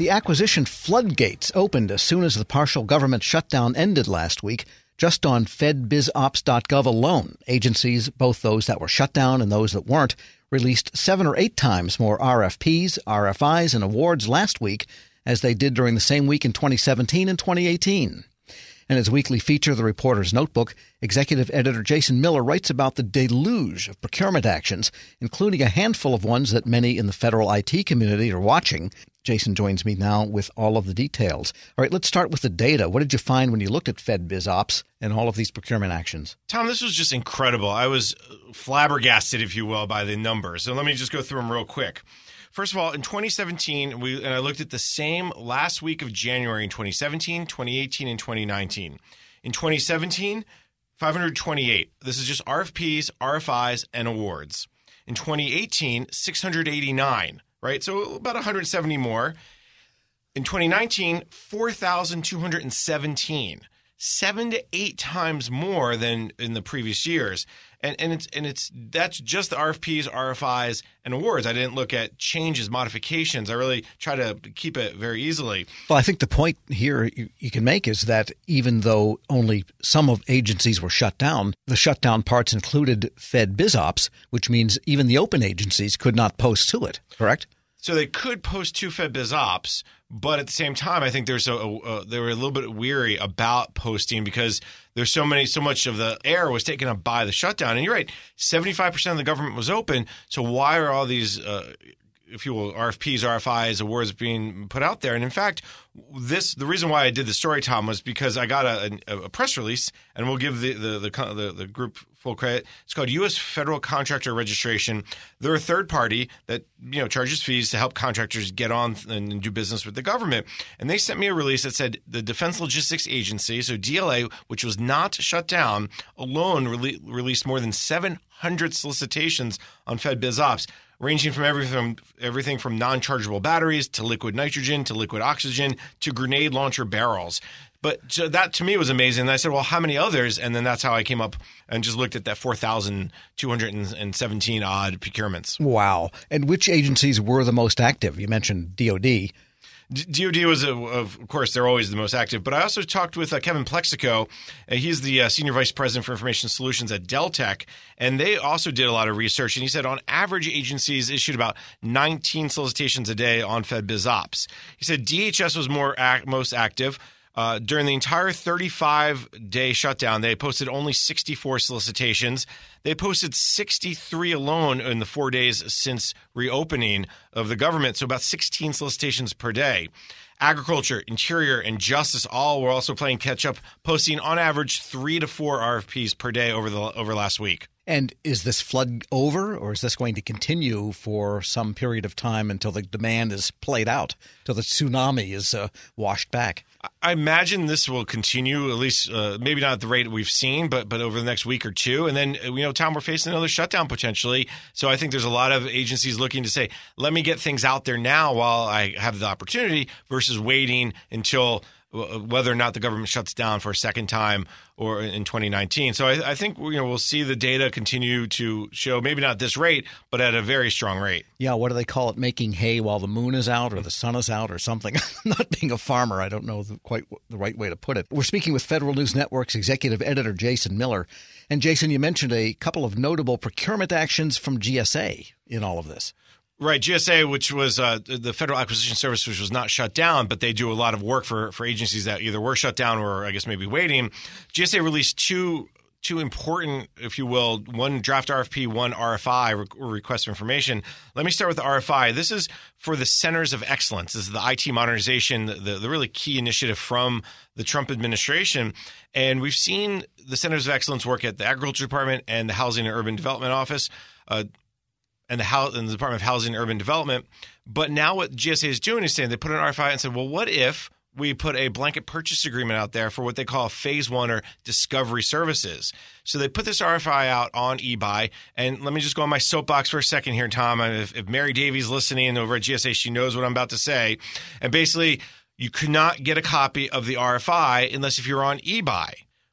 The acquisition floodgates opened as soon as the partial government shutdown ended last week. Just on fedbizops.gov alone, agencies, both those that were shut down and those that weren't, released seven or eight times more RFPs, RFIs, and awards last week as they did during the same week in 2017 and 2018. In his weekly feature, The Reporter's Notebook, executive editor Jason Miller writes about the deluge of procurement actions, including a handful of ones that many in the federal IT community are watching. Jason joins me now with all of the details. All right, let's start with the data. What did you find when you looked at FedBizOps and all of these procurement actions? Tom, this was just incredible. I was flabbergasted, if you will, by the numbers. So let me just go through them real quick. First of all, in 2017, we and I looked at the same last week of January in 2017, 2018, and 2019. In 2017, 528. This is just RFPs, RFIs, and awards. In 2018, 689, right? So about 170 more. In 2019, 4,217 seven to eight times more than in the previous years. And, and it's and it's that's just the RFPs, RFIs, and awards. I didn't look at changes, modifications. I really try to keep it very easily. Well, I think the point here you, you can make is that even though only some of agencies were shut down, the shutdown parts included Fed BizOps, which means even the open agencies could not post to it. Correct? So they could post to Fed BizOps, but at the same time, I think there's a, a, a, they were a little bit weary about posting because there's so many, so much of the air was taken up by the shutdown. And you're right, 75 percent of the government was open. So why are all these, uh, if you will, RFPs, RFIs, awards being put out there? And in fact, this the reason why I did the story, Tom, was because I got a, a press release, and we'll give the the, the the the group full credit. It's called U.S. Federal Contractor Registration. They're a third party that you know charges fees to help contractors get on and do business with the government. And they sent me a release that said the Defense Logistics Agency, so DLA, which was not shut down, alone re- released more than 700 solicitations on Fed Biz Ops ranging from everything from everything from non-chargeable batteries to liquid nitrogen to liquid oxygen to grenade launcher barrels. But so that to me was amazing. And I said, well, how many others? And then that's how I came up and just looked at that 4,217 odd procurements. Wow. And which agencies were the most active? You mentioned DOD. DoD was, a, of course, they're always the most active. But I also talked with uh, Kevin Plexico. Uh, he's the uh, senior vice president for information solutions at Deltek, and they also did a lot of research. And he said, on average, agencies issued about 19 solicitations a day on Fed Biz Ops. He said DHS was more most active. Uh, during the entire 35 day shutdown, they posted only 64 solicitations. They posted 63 alone in the four days since reopening of the government, so about 16 solicitations per day. Agriculture, Interior, and Justice all were also playing catch up, posting on average three to four RFPs per day over the over last week. And is this flood over, or is this going to continue for some period of time until the demand is played out, till the tsunami is uh, washed back? I imagine this will continue, at least uh, maybe not at the rate we've seen, but but over the next week or two. And then you know, Tom, we're facing another shutdown potentially. So I think there's a lot of agencies looking to say, let me get things out there now while I have the opportunity, versus waiting until whether or not the government shuts down for a second time or in 2019. So I, I, think you know we'll see the data continue to show maybe not this rate, but at a very strong rate. Yeah, what do they call it? Making hay while the moon is out or the sun is out or something. not being a farmer, I don't know the, quite the right way to put it. We're speaking with Federal News Network's executive editor Jason Miller, and Jason, you mentioned a couple of notable procurement actions from GSA in all of this. Right, GSA, which was uh, the Federal Acquisition Service, which was not shut down, but they do a lot of work for for agencies that either were shut down or I guess maybe waiting. GSA released two two important, if you will, one draft RFP, one RFI, request for information. Let me start with the RFI. This is for the Centers of Excellence. This is the IT modernization, the, the really key initiative from the Trump administration. And we've seen the Centers of Excellence work at the Agriculture Department and the Housing and Urban Development Office. Uh, and the house and the Department of Housing and Urban Development. But now what GSA is doing is saying they put an RFI and said, well, what if we put a blanket purchase agreement out there for what they call phase one or discovery services. So they put this RFI out on eBuy. And let me just go on my soapbox for a second here, Tom. If, if Mary Davie's listening over at GSA, she knows what I'm about to say. And basically, you could not get a copy of the RFI unless if you're on eBuy.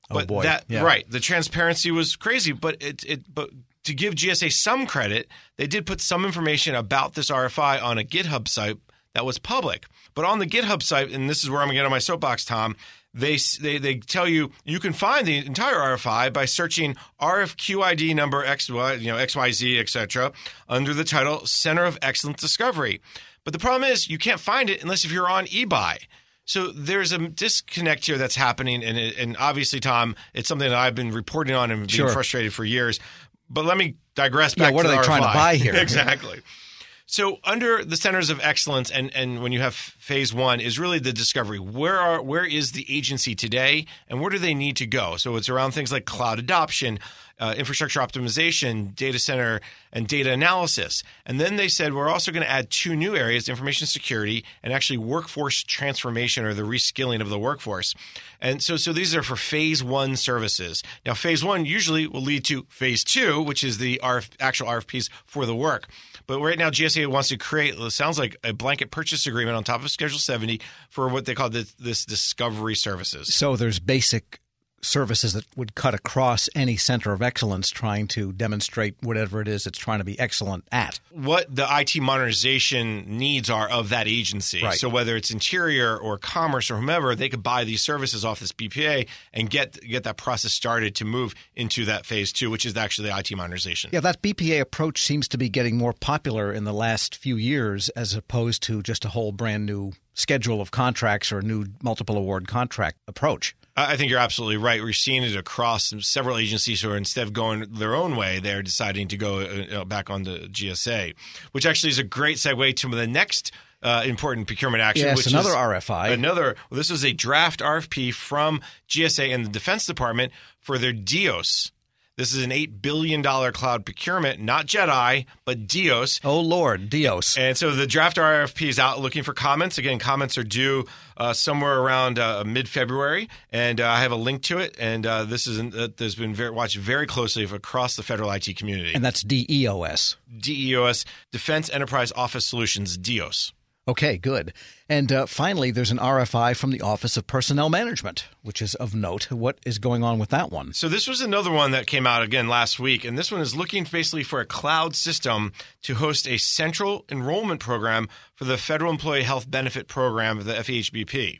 Oh, but oh boy. that yeah. right, the transparency was crazy, but it it but to give GSA some credit, they did put some information about this RFI on a GitHub site that was public. But on the GitHub site, and this is where I'm going to get on my soapbox, Tom, they, they they tell you you can find the entire RFI by searching RFQID number X, you know, XYZ, etc., under the title Center of Excellent Discovery. But the problem is you can't find it unless if you're on eBuy. So there's a disconnect here that's happening, and and obviously, Tom, it's something that I've been reporting on and being sure. frustrated for years. But let me digress back. Yeah, what are they RFI. trying to buy here? exactly. So under the centers of excellence and, and when you have phase one is really the discovery. Where are where is the agency today and where do they need to go? So it's around things like cloud adoption, uh, infrastructure optimization, data center, and data analysis. And then they said we're also going to add two new areas, information security and actually workforce transformation or the reskilling of the workforce. And so, so these are for phase one services. Now, phase one usually will lead to phase two, which is the RF, actual RFPs for the work. But right now, GSA wants to create, it sounds like a blanket purchase agreement on top of Schedule 70 for what they call this, this discovery services. So there's basic services that would cut across any center of excellence trying to demonstrate whatever it is it's trying to be excellent at. What the IT modernization needs are of that agency. Right. So whether it's interior or commerce or whomever, they could buy these services off this BPA and get get that process started to move into that phase two, which is actually the IT modernization. Yeah, that BPA approach seems to be getting more popular in the last few years as opposed to just a whole brand new schedule of contracts or a new multiple award contract approach. I think you're absolutely right. We're seeing it across several agencies who are instead of going their own way, they're deciding to go uh, back on the GSA, which actually is a great segue to the next uh, important procurement action. Yes, which another is RFI. Another. Well, this is a draft RFP from GSA and the Defense Department for their DEOS this is an $8 billion cloud procurement, not Jedi, but DEOS. Oh, Lord, Dios. And so the draft RFP is out looking for comments. Again, comments are due uh, somewhere around uh, mid February. And uh, I have a link to it. And uh, this is uh, has been very, watched very closely across the federal IT community. And that's DEOS. DEOS, Defense Enterprise Office Solutions, DEOS. Okay, good. And uh, finally, there's an RFI from the Office of Personnel Management, which is of note. What is going on with that one? So, this was another one that came out again last week. And this one is looking basically for a cloud system to host a central enrollment program for the Federal Employee Health Benefit Program, the FEHBP.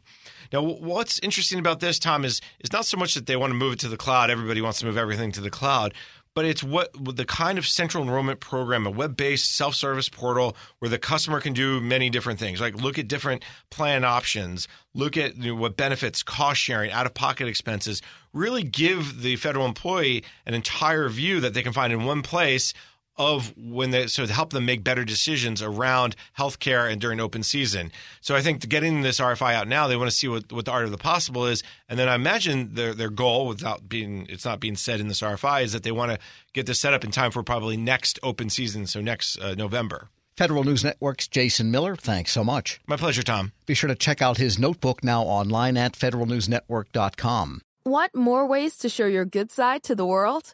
Now, what's interesting about this, Tom, is, is not so much that they want to move it to the cloud. Everybody wants to move everything to the cloud but it's what the kind of central enrollment program, a web-based self-service portal where the customer can do many different things, like look at different plan options, look at you know, what benefits, cost sharing, out-of-pocket expenses, really give the federal employee an entire view that they can find in one place of when they so to help them make better decisions around healthcare and during open season. So I think getting this RFI out now, they want to see what, what the art of the possible is, and then I imagine their their goal, without being it's not being said in this RFI, is that they want to get this set up in time for probably next open season, so next uh, November. Federal News Network's Jason Miller, thanks so much. My pleasure, Tom. Be sure to check out his notebook now online at federalnewsnetwork.com. Want more ways to show your good side to the world?